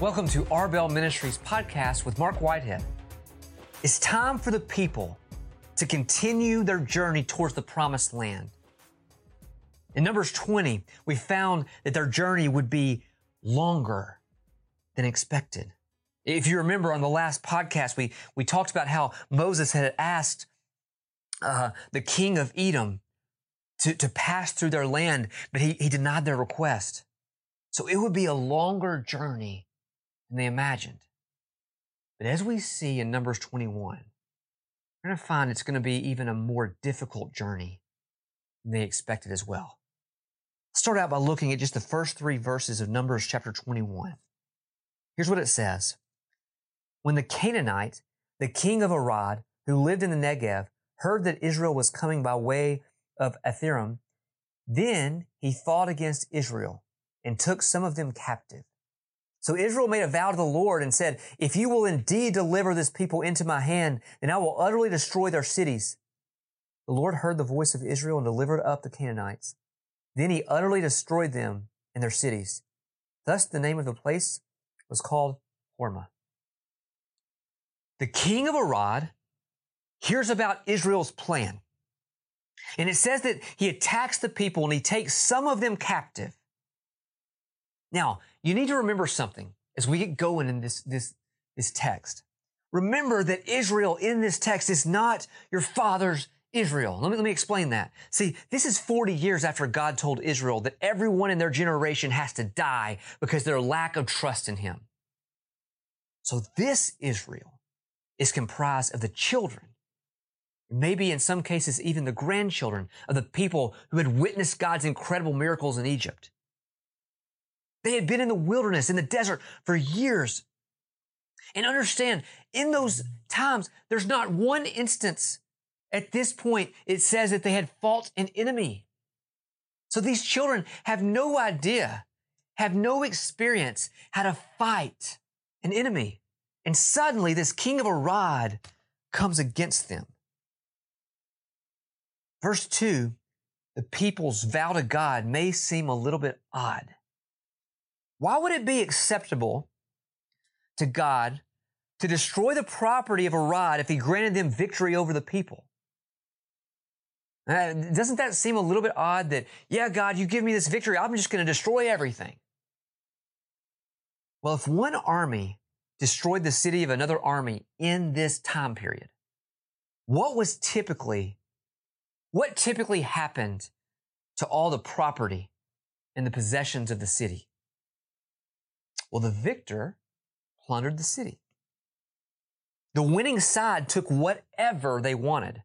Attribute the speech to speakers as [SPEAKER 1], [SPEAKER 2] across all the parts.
[SPEAKER 1] Welcome to Arbel Ministries podcast with Mark Whitehead. It's time for the people to continue their journey towards the promised land. In Numbers 20, we found that their journey would be longer than expected. If you remember on the last podcast, we, we talked about how Moses had asked uh, the king of Edom to, to pass through their land, but he, he denied their request. So it would be a longer journey than they imagined. But as we see in Numbers 21, we're going to find it's going to be even a more difficult journey than they expected as well. Let's start out by looking at just the first three verses of Numbers chapter 21. Here's what it says. When the Canaanite, the king of Arad, who lived in the Negev, heard that Israel was coming by way of Atharim, then he fought against Israel and took some of them captive. So Israel made a vow to the Lord and said, if you will indeed deliver this people into my hand, then I will utterly destroy their cities. The Lord heard the voice of Israel and delivered up the Canaanites. Then he utterly destroyed them and their cities. Thus the name of the place was called Hormah. The king of Arad hears about Israel's plan. And it says that he attacks the people and he takes some of them captive. Now, you need to remember something as we get going in this, this, this text. Remember that Israel in this text is not your father's Israel. Let me, let me explain that. See, this is 40 years after God told Israel that everyone in their generation has to die because their lack of trust in him. So this Israel is comprised of the children, maybe in some cases even the grandchildren of the people who had witnessed God's incredible miracles in Egypt. They had been in the wilderness, in the desert for years. And understand, in those times, there's not one instance at this point it says that they had fought an enemy. So these children have no idea, have no experience how to fight an enemy. And suddenly this king of Arad comes against them. Verse two, the people's vow to God may seem a little bit odd. Why would it be acceptable to God to destroy the property of Arad if he granted them victory over the people? Uh, doesn't that seem a little bit odd that, yeah, God, you give me this victory, I'm just going to destroy everything? Well, if one army destroyed the city of another army in this time period, what was typically, what typically happened to all the property and the possessions of the city? Well, the victor plundered the city. The winning side took whatever they wanted.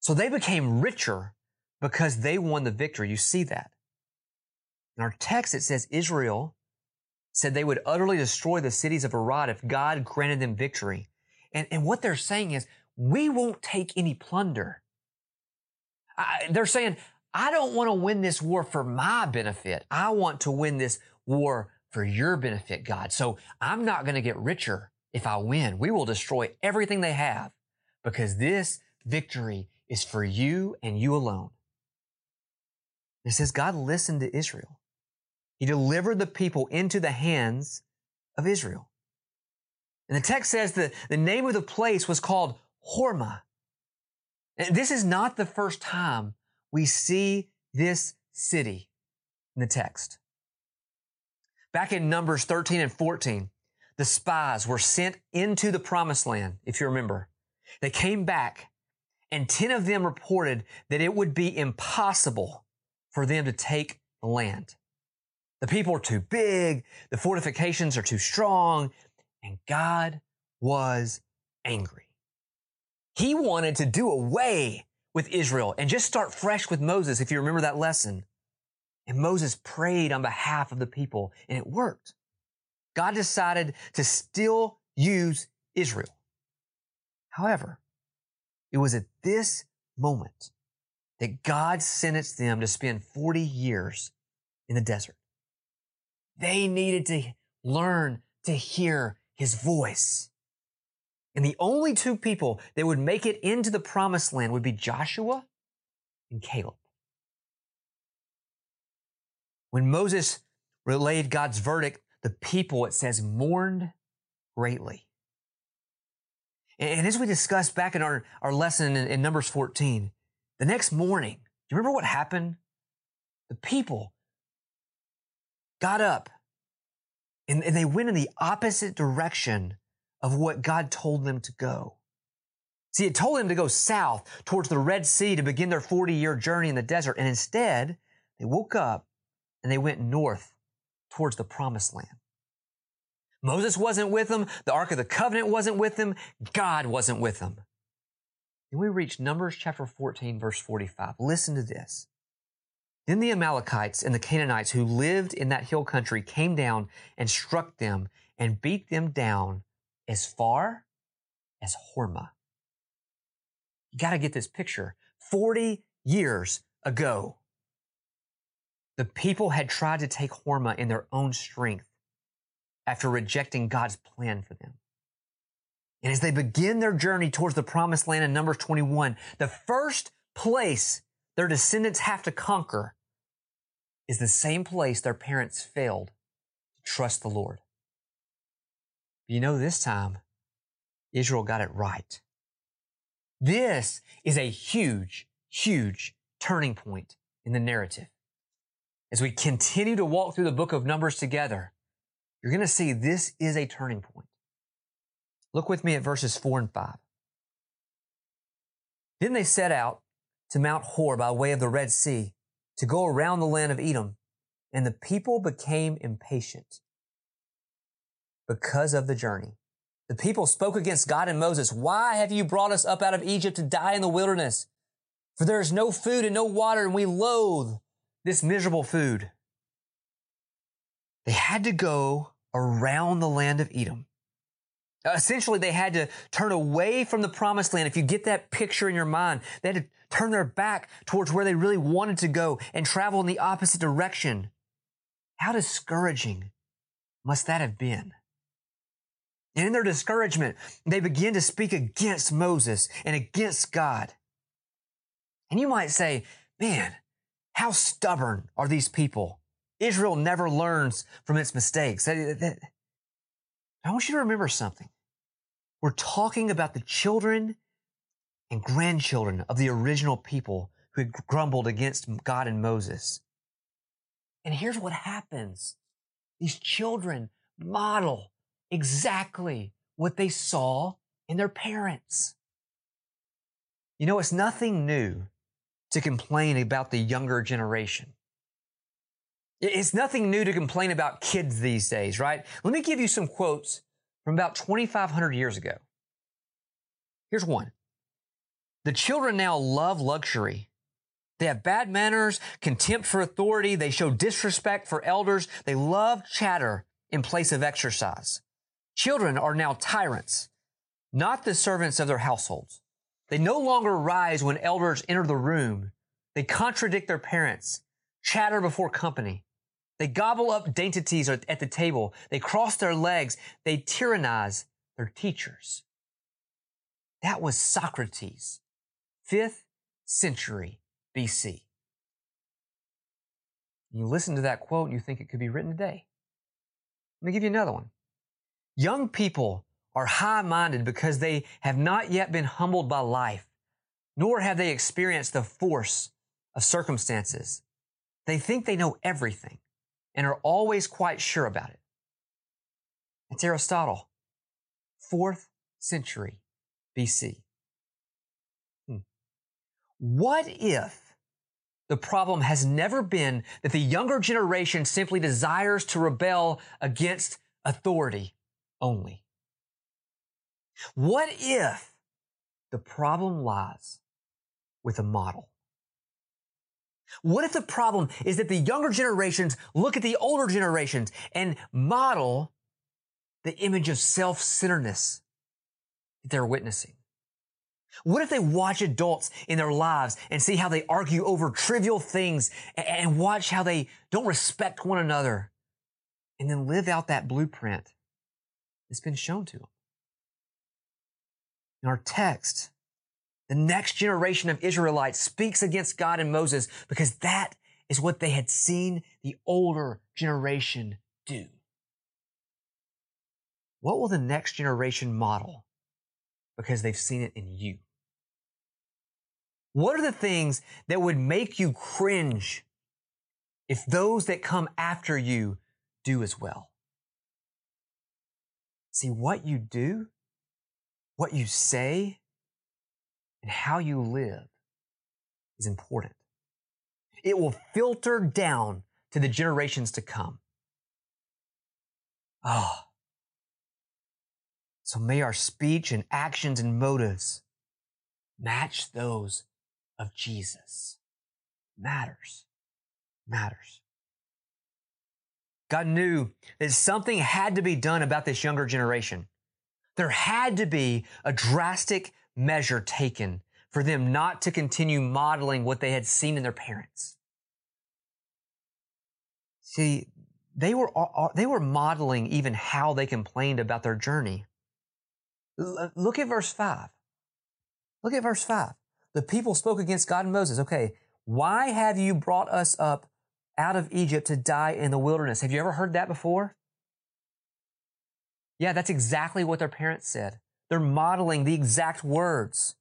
[SPEAKER 1] So they became richer because they won the victory. You see that. In our text, it says Israel said they would utterly destroy the cities of Arad if God granted them victory. And, and what they're saying is, we won't take any plunder. I, they're saying, I don't want to win this war for my benefit. I want to win this war for your benefit, God. So I'm not going to get richer if I win. We will destroy everything they have because this victory is for you and you alone. It says God listened to Israel. He delivered the people into the hands of Israel. And the text says that the name of the place was called Hormah. And this is not the first time we see this city in the text. Back in Numbers 13 and 14, the spies were sent into the promised land, if you remember. They came back and 10 of them reported that it would be impossible for them to take the land. The people are too big, the fortifications are too strong, and God was angry. He wanted to do away with Israel and just start fresh with Moses, if you remember that lesson. And Moses prayed on behalf of the people and it worked. God decided to still use Israel. However, it was at this moment that God sentenced them to spend 40 years in the desert. They needed to learn to hear his voice. And the only two people that would make it into the promised land would be Joshua and Caleb. When Moses relayed God's verdict, the people, it says, mourned greatly. And as we discussed back in our, our lesson in, in Numbers 14, the next morning, do you remember what happened? The people got up and, and they went in the opposite direction of what God told them to go. See, it told them to go south towards the Red Sea to begin their 40 year journey in the desert. And instead, they woke up and they went north towards the promised land. Moses wasn't with them. The Ark of the Covenant wasn't with them. God wasn't with them. And we reach Numbers chapter 14, verse 45. Listen to this. Then the Amalekites and the Canaanites who lived in that hill country came down and struck them and beat them down as far as Hormah. You got to get this picture. 40 years ago, the people had tried to take Hormah in their own strength after rejecting God's plan for them. And as they begin their journey towards the promised land in Numbers 21, the first place their descendants have to conquer is the same place their parents failed to trust the Lord. You know, this time, Israel got it right. This is a huge, huge turning point in the narrative. As we continue to walk through the book of Numbers together, you're going to see this is a turning point. Look with me at verses 4 and 5. Then they set out to Mount Hor by way of the Red Sea to go around the land of Edom, and the people became impatient because of the journey. The people spoke against God and Moses. Why have you brought us up out of Egypt to die in the wilderness? For there is no food and no water, and we loathe this miserable food. They had to go around the land of Edom. Uh, essentially, they had to turn away from the promised land. If you get that picture in your mind, they had to turn their back towards where they really wanted to go and travel in the opposite direction. How discouraging must that have been? And in their discouragement, they begin to speak against Moses and against God. And you might say, man, how stubborn are these people? Israel never learns from its mistakes. I want you to remember something. We're talking about the children and grandchildren of the original people who had grumbled against God and Moses. And here's what happens. These children model exactly what they saw in their parents. You know, it's nothing new to complain about the younger generation. It's nothing new to complain about kids these days, right? Let me give you some quotes from about 2,500 years ago. Here's one. The children now love luxury. They have bad manners, contempt for authority. They show disrespect for elders. They love chatter in place of exercise. Children are now tyrants, not the servants of their households. They no longer rise when elders enter the room. They contradict their parents, chatter before company. They gobble up dainties at the table. They cross their legs. They tyrannize their teachers. That was Socrates, 5th century BC. You listen to that quote and you think it could be written today. Let me give you another one. Young people are high minded because they have not yet been humbled by life, nor have they experienced the force of circumstances. They think they know everything and are always quite sure about it. It's Aristotle, fourth century BC. Hmm. What if the problem has never been that the younger generation simply desires to rebel against authority only? What if the problem lies with a model? What if the problem is that the younger generations look at the older generations and model the image of self-centeredness that they're witnessing? What if they watch adults in their lives and see how they argue over trivial things and watch how they don't respect one another and then live out that blueprint that's been shown to them? In our text, the next generation of Israelites speaks against God and Moses because that is what they had seen the older generation do. what will the next generation model? Because they've seen it in you. What are the things that would make you cringe if those that come after you do as well? See, what you do, what you say, and how you live is important. It will filter down to the generations to come. Oh. So may our speech and actions and motives match those of Jesus. Matters. Matters. God knew that something had to be done about this younger generation. There had to be a drastic measure taken for them not to continue modeling what they had seen in their parents. See, they were, they were modeling even how they complained about their journey. Uh, look at verse 5. Look at verse 5. The people spoke against God and Moses. Okay, why have you brought us up out of Egypt to die in the wilderness? Have you ever heard that before? Yeah, that's exactly what their parents said. They're modeling the exact words.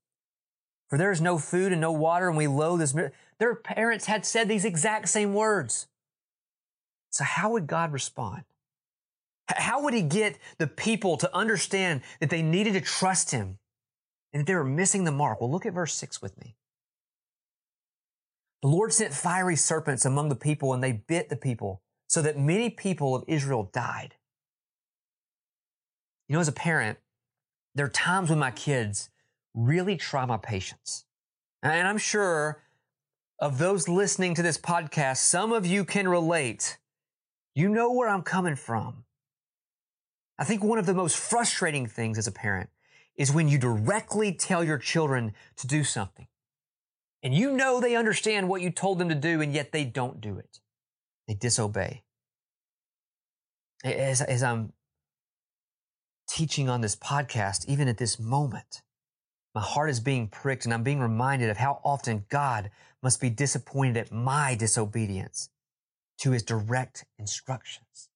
[SPEAKER 1] For there is no food and no water, and we loathe this. Their parents had said these exact same words. So, how would God respond? How would He get the people to understand that they needed to trust Him and that they were missing the mark? Well, look at verse 6 with me. The Lord sent fiery serpents among the people, and they bit the people, so that many people of Israel died. You know, as a parent, there are times when my kids really try my patience. And I'm sure of those listening to this podcast, some of you can relate. You know where I'm coming from. I think one of the most frustrating things as a parent is when you directly tell your children to do something. And you know they understand what you told them to do, and yet they don't do it. They disobey. As, as I'm teaching on this podcast, even at this moment, my heart is being pricked and I'm being reminded of how often God must be disappointed at my disobedience to his direct instructions.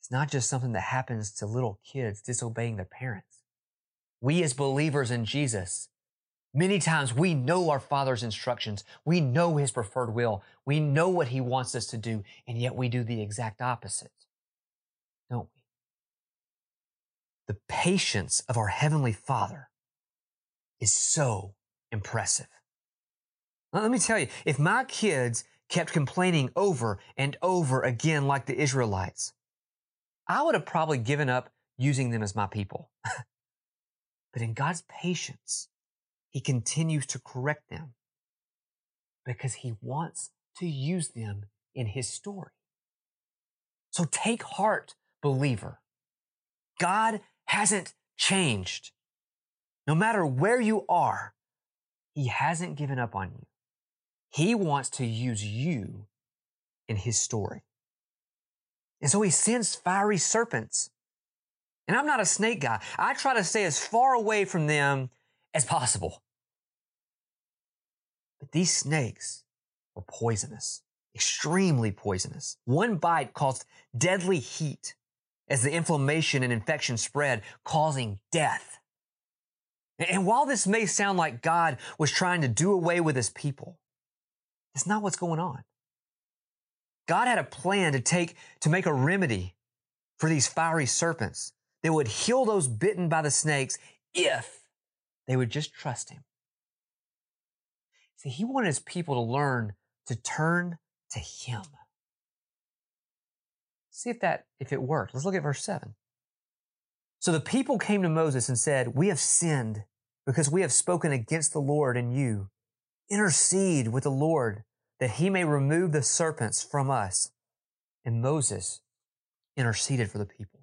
[SPEAKER 1] It's not just something that happens to little kids disobeying their parents. We as believers in Jesus, many times we know our Father's instructions. We know his preferred will. We know what he wants us to do, and yet we do the exact opposite, don't we? The patience of our Heavenly Father is so impressive. Let me tell you, if my kids kept complaining over and over again like the Israelites, I would have probably given up using them as my people. but in God's patience, He continues to correct them because He wants to use them in His story. So take heart, believer. God hasn't changed. No matter where you are, He hasn't given up on you. He wants to use you in His story. And so He sends fiery serpents. And I'm not a snake guy. I try to stay as far away from them as possible. But these snakes were poisonous, extremely poisonous. One bite caused deadly heat as the inflammation and infection spread, causing death. And while this may sound like God was trying to do away with his people, that's not what's going on. God had a plan to take, to make a remedy for these fiery serpents that would heal those bitten by the snakes if they would just trust him. See, he wanted his people to learn to turn to him. See if that, if it worked. Let's look at verse seven. So the people came to Moses and said, we have sinned because we have spoken against the Lord and you. Intercede with the Lord that he may remove the serpents from us. And Moses interceded for the people.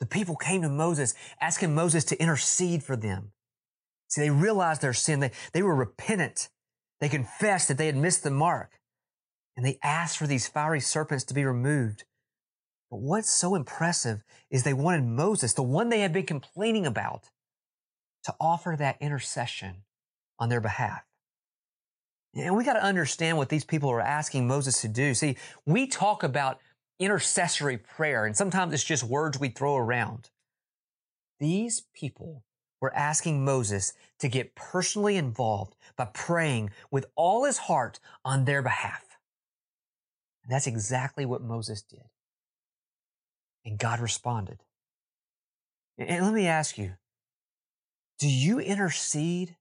[SPEAKER 1] The people came to Moses asking Moses to intercede for them. See, they realized their sin. They, they were repentant. They confessed that they had missed the mark. And they asked for these fiery serpents to be removed. But what's so impressive is they wanted Moses, the one they had been complaining about, to offer that intercession on their behalf. And we got to understand what these people are asking Moses to do. See, we talk about intercessory prayer, and sometimes it's just words we throw around. These people were asking Moses to get personally involved by praying with all his heart on their behalf. And that's exactly what Moses did. And God responded. And let me ask you, do you intercede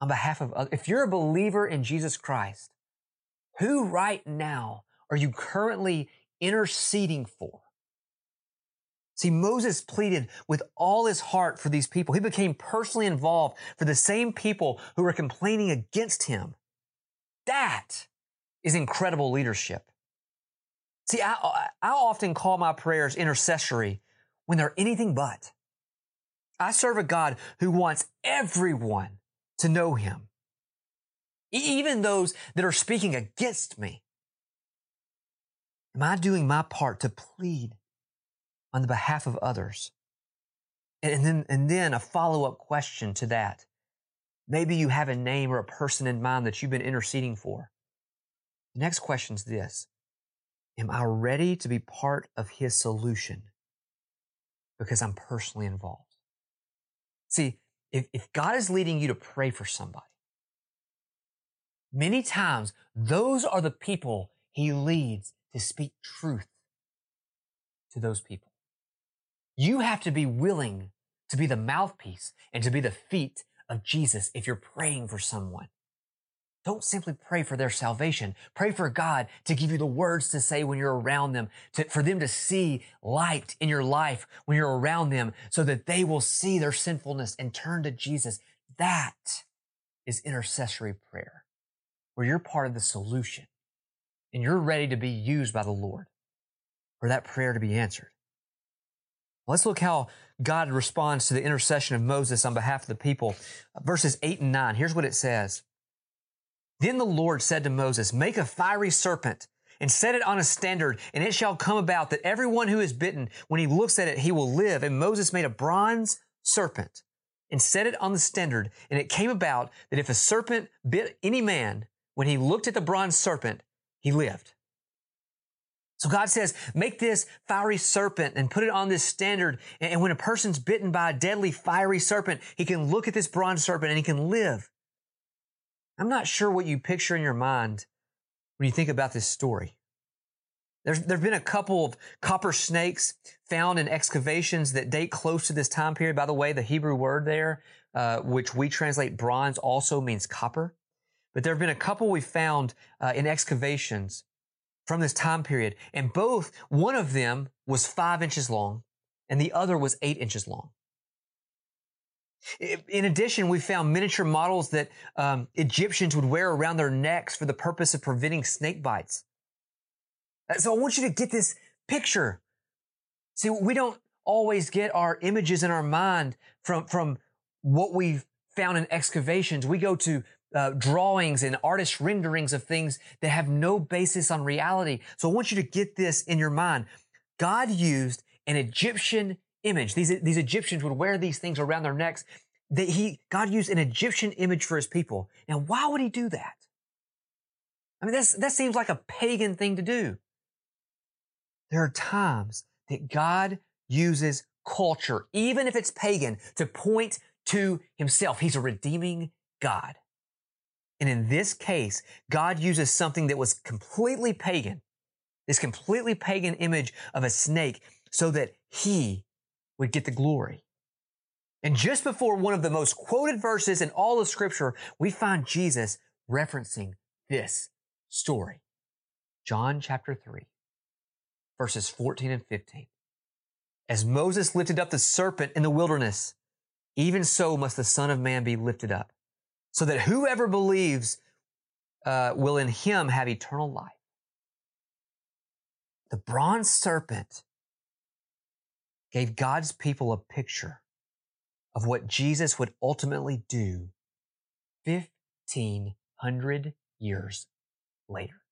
[SPEAKER 1] on behalf of others? If you're a believer in Jesus Christ, who right now are you currently interceding for? See, Moses pleaded with all his heart for these people. He became personally involved for the same people who were complaining against him. That is incredible leadership. See, I, I often call my prayers intercessory when they're anything but. I serve a God who wants everyone to know him, even those that are speaking against me. Am I doing my part to plead on the behalf of others? And then, and then a follow up question to that. Maybe you have a name or a person in mind that you've been interceding for. The next question is this. Am I ready to be part of his solution? Because I'm personally involved. See, if, if God is leading you to pray for somebody, many times those are the people he leads to speak truth to those people. You have to be willing to be the mouthpiece and to be the feet of Jesus if you're praying for someone. Don't simply pray for their salvation. Pray for God to give you the words to say when you're around them, to, for them to see light in your life when you're around them so that they will see their sinfulness and turn to Jesus. That is intercessory prayer, where you're part of the solution and you're ready to be used by the Lord for that prayer to be answered. Let's look how God responds to the intercession of Moses on behalf of the people. Verses 8 and 9. Here's what it says. Then the Lord said to Moses, Make a fiery serpent and set it on a standard, and it shall come about that everyone who is bitten, when he looks at it, he will live. And Moses made a bronze serpent and set it on the standard. And it came about that if a serpent bit any man, when he looked at the bronze serpent, he lived. So God says, make this fiery serpent and put it on this standard. And when a person's bitten by a deadly fiery serpent, he can look at this bronze serpent and he can live. I'm not sure what you picture in your mind when you think about this story. There's, there have been a couple of copper snakes found in excavations that date close to this time period. By the way, the Hebrew word there, uh, which we translate bronze, also means copper. But there have been a couple we found uh, in excavations from this time period, and both, one of them was five inches long, and the other was eight inches long. In addition, we found miniature models that um, Egyptians would wear around their necks for the purpose of preventing snake bites. Uh, so I want you to get this picture. See, we don't always get our images in our mind from, from what we've found in excavations. We go to uh, drawings and artist renderings of things that have no basis on reality. So I want you to get this in your mind. God used an Egyptian image. These, these Egyptians would wear these things around their necks. That he, God used an Egyptian image for his people. Now, why would he do that? I mean, that's, that seems like a pagan thing to do. There are times that God uses culture, even if it's pagan, to point to himself. He's a redeeming God. And in this case, God uses something that was completely pagan, this completely pagan image of a snake, so that he would get the glory. And just before one of the most quoted verses in all of scripture, we find Jesus referencing this story. John chapter 3, verses 14 and 15. As Moses lifted up the serpent in the wilderness, even so must the Son of Man be lifted up, so that whoever believes uh, will in him have eternal life. The bronze serpent gave God's people a picture of what Jesus would ultimately do 1500 years later.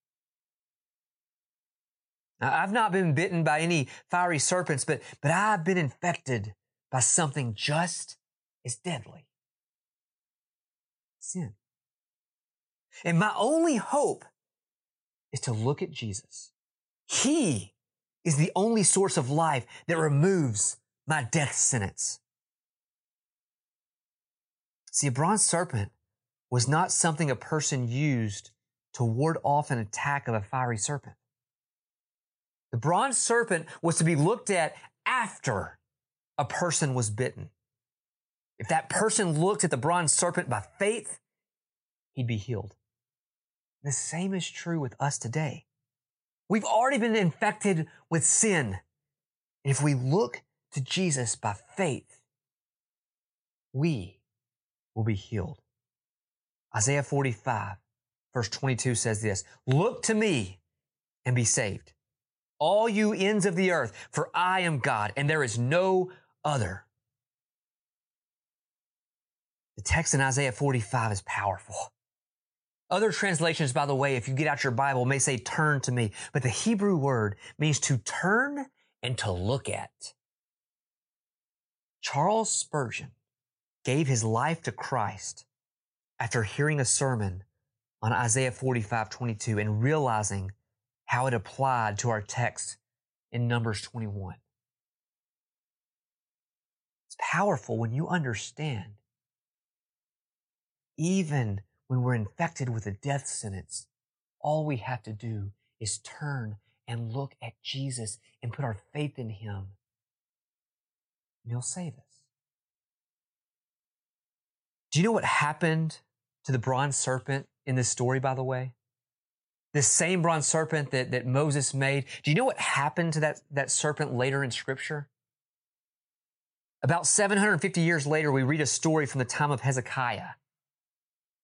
[SPEAKER 1] Now, I've not been bitten by any fiery serpents, but, but I've been infected by something just as deadly sin. And my only hope is to look at Jesus. He is the only source of life that removes my death sentence. See, a bronze serpent was not something a person used to ward off an attack of a fiery serpent. The bronze serpent was to be looked at after a person was bitten. If that person looked at the bronze serpent by faith, he'd be healed. The same is true with us today. We've already been infected with sin. And if we look to Jesus by faith, we will be healed. Isaiah 45, verse 22 says this Look to me and be saved, all you ends of the earth, for I am God and there is no other. The text in Isaiah 45 is powerful. Other translations, by the way, if you get out your Bible, may say turn to me, but the Hebrew word means to turn and to look at. Charles Spurgeon gave his life to Christ after hearing a sermon on Isaiah 45, 22 and realizing how it applied to our text in Numbers 21. It's powerful when you understand, even when we're infected with a death sentence, all we have to do is turn and look at Jesus and put our faith in Him. And He'll save us. Do you know what happened to the bronze serpent in this story, by the way? This same bronze serpent that, that Moses made. Do you know what happened to that, that serpent later in Scripture? About 750 years later, we read a story from the time of Hezekiah.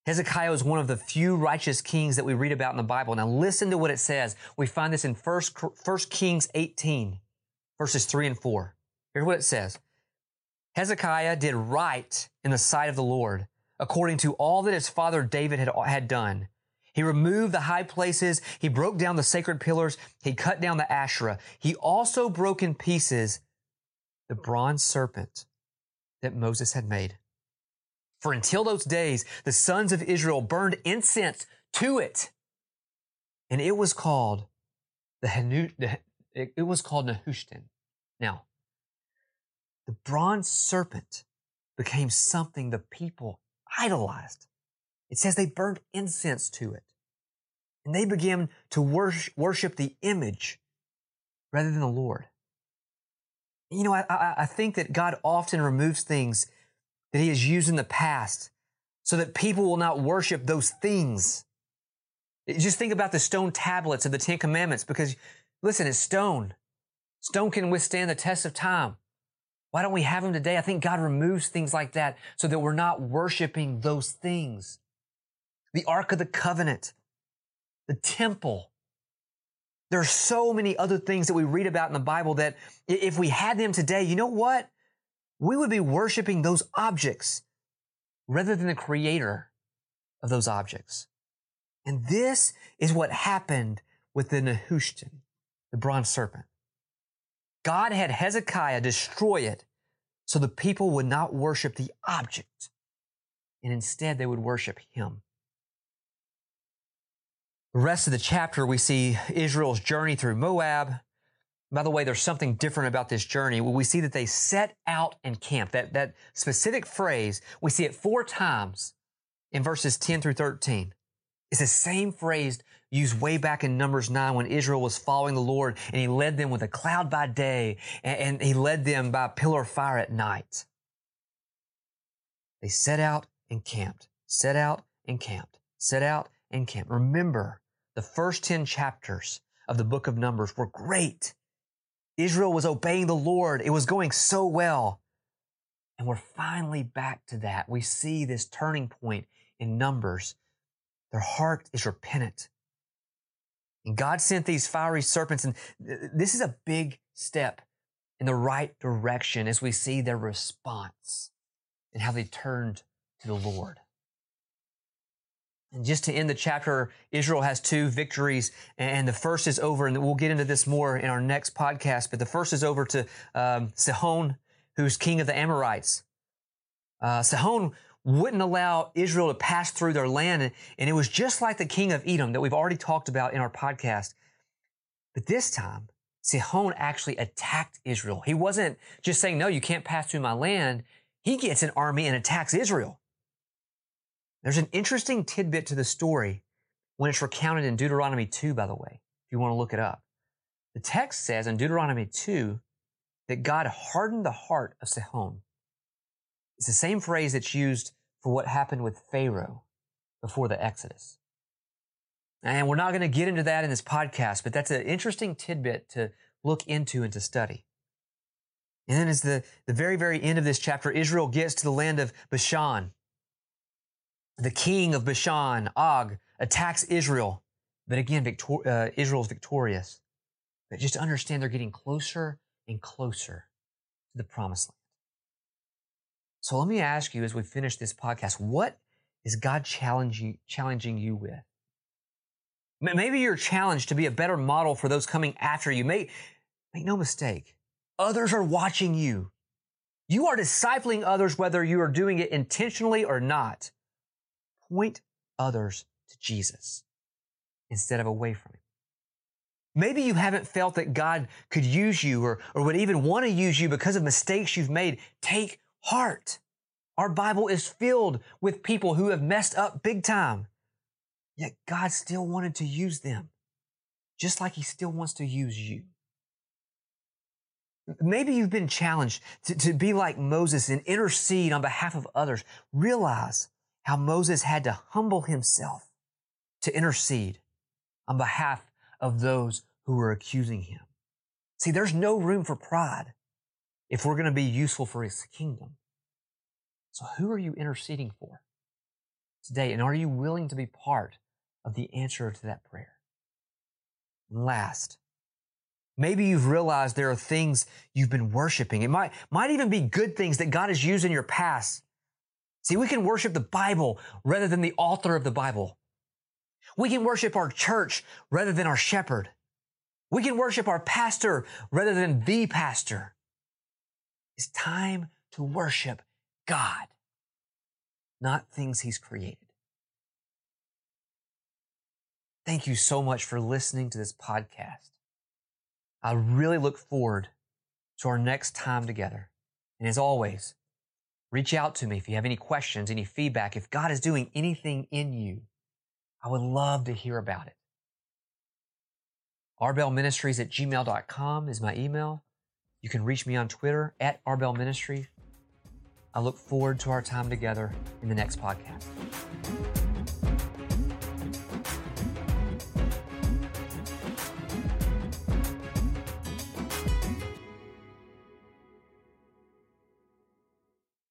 [SPEAKER 1] Hezekiah was one of the few righteous kings that we read about in the Bible. Now listen to what it says. We find this in 1 Kings 18, verses 3 and 4. Here's what it says. Hezekiah did right in the sight of the Lord, according to all that his father David had, had done. He removed the high places. He broke down the sacred pillars. He cut down the Asherah. He also broke in pieces the bronze serpent that Moses had made. For until those days, the sons of Israel burned incense to it. And it was called the, it was called Nehushtan. Now, the bronze serpent became something the people idolized. It says they burned incense to it. And they began to worship the image rather than the Lord. You know, I, I, think that God often removes things that he has used in the past so that people will not worship those things. Just think about the stone tablets of the Ten Commandments because, listen, it's stone. Stone can withstand the test of time. Why don't we have them today? I think God removes things like that so that we're not worshiping those things. The Ark of the Covenant, the temple. There are so many other things that we read about in the Bible that if we had them today, you know what? We would be worshiping those objects rather than the creator of those objects. And this is what happened with the Nehushtan, the bronze serpent. God had Hezekiah destroy it so the people would not worship the object and instead they would worship him. The rest of the chapter, we see Israel's journey through Moab, by the way, there's something different about this journey. We see that they set out and camp. That, that specific phrase, we see it four times in verses 10 through 13. It's the same phrase used way back in Numbers 9 when Israel was following the Lord and he led them with a cloud by day and, and he led them by a pillar of fire at night. They set out and camped, set out and camped, set out and camped. Remember, the first 10 chapters of the book of Numbers were great. Israel was obeying the Lord. It was going so well. And we're finally back to that. We see this turning point in Numbers. Their heart is repentant. And God sent these fiery serpents, and this is a big step in the right direction as we see their response and how they turned to the Lord. And just to end the chapter, Israel has two victories, and the first is over, and we'll get into this more in our next podcast. But the first is over to um, Sihon, who's king of the Amorites. Uh, Sihon wouldn't allow Israel to pass through their land, and it was just like the king of Edom that we've already talked about in our podcast. But this time, Sihon actually attacked Israel. He wasn't just saying, no, you can't pass through my land. He gets an army and attacks Israel. There's an interesting tidbit to the story when it's recounted in Deuteronomy 2, by the way, if you want to look it up. The text says in Deuteronomy 2 that God hardened the heart of Sihon. It's the same phrase that's used for what happened with Pharaoh before the Exodus. And we're not going to get into that in this podcast, but that's an interesting tidbit to look into and to study. And then as the, the very, very end of this chapter, Israel gets to the land of Bashan. The king of Bashan, Og, attacks Israel. But again, Victor, uh, Israel's victorious. But just understand they're getting closer and closer to the promised land. So let me ask you as we finish this podcast, what is God challenging, challenging you with? Maybe you're challenged to be a better model for those coming after you. Make, make no mistake. Others are watching you. You are discipling others whether you are doing it intentionally or not. Point others to Jesus instead of away from him. Maybe you haven't felt that God could use you or, or would even want to use you because of mistakes you've made. Take heart. Our Bible is filled with people who have messed up big time. Yet God still wanted to use them, just like He still wants to use you. Maybe you've been challenged to, to be like Moses and intercede on behalf of others. Realize how Moses had to humble himself to intercede on behalf of those who were accusing him. See, there's no room for pride if we're going to be useful for his kingdom. So who are you interceding for today? And are you willing to be part of the answer to that prayer. And last, maybe you've realized there are things you've been worshiping. It might, might even be good things that God has used in your past. See, we can worship the Bible rather than the author of the Bible. We can worship our church rather than our shepherd. We can worship our pastor rather than the pastor. It's time to worship God, not things he's created. Thank you so much for listening to this podcast. I really look forward to our next time together. And as always, reach out to me if you have any questions, any feedback. If God is doing anything in you, I would love to hear about it. arbelministries at gmail.com is my email. You can reach me on Twitter at arbelministry. I look forward to our time together in the next podcast.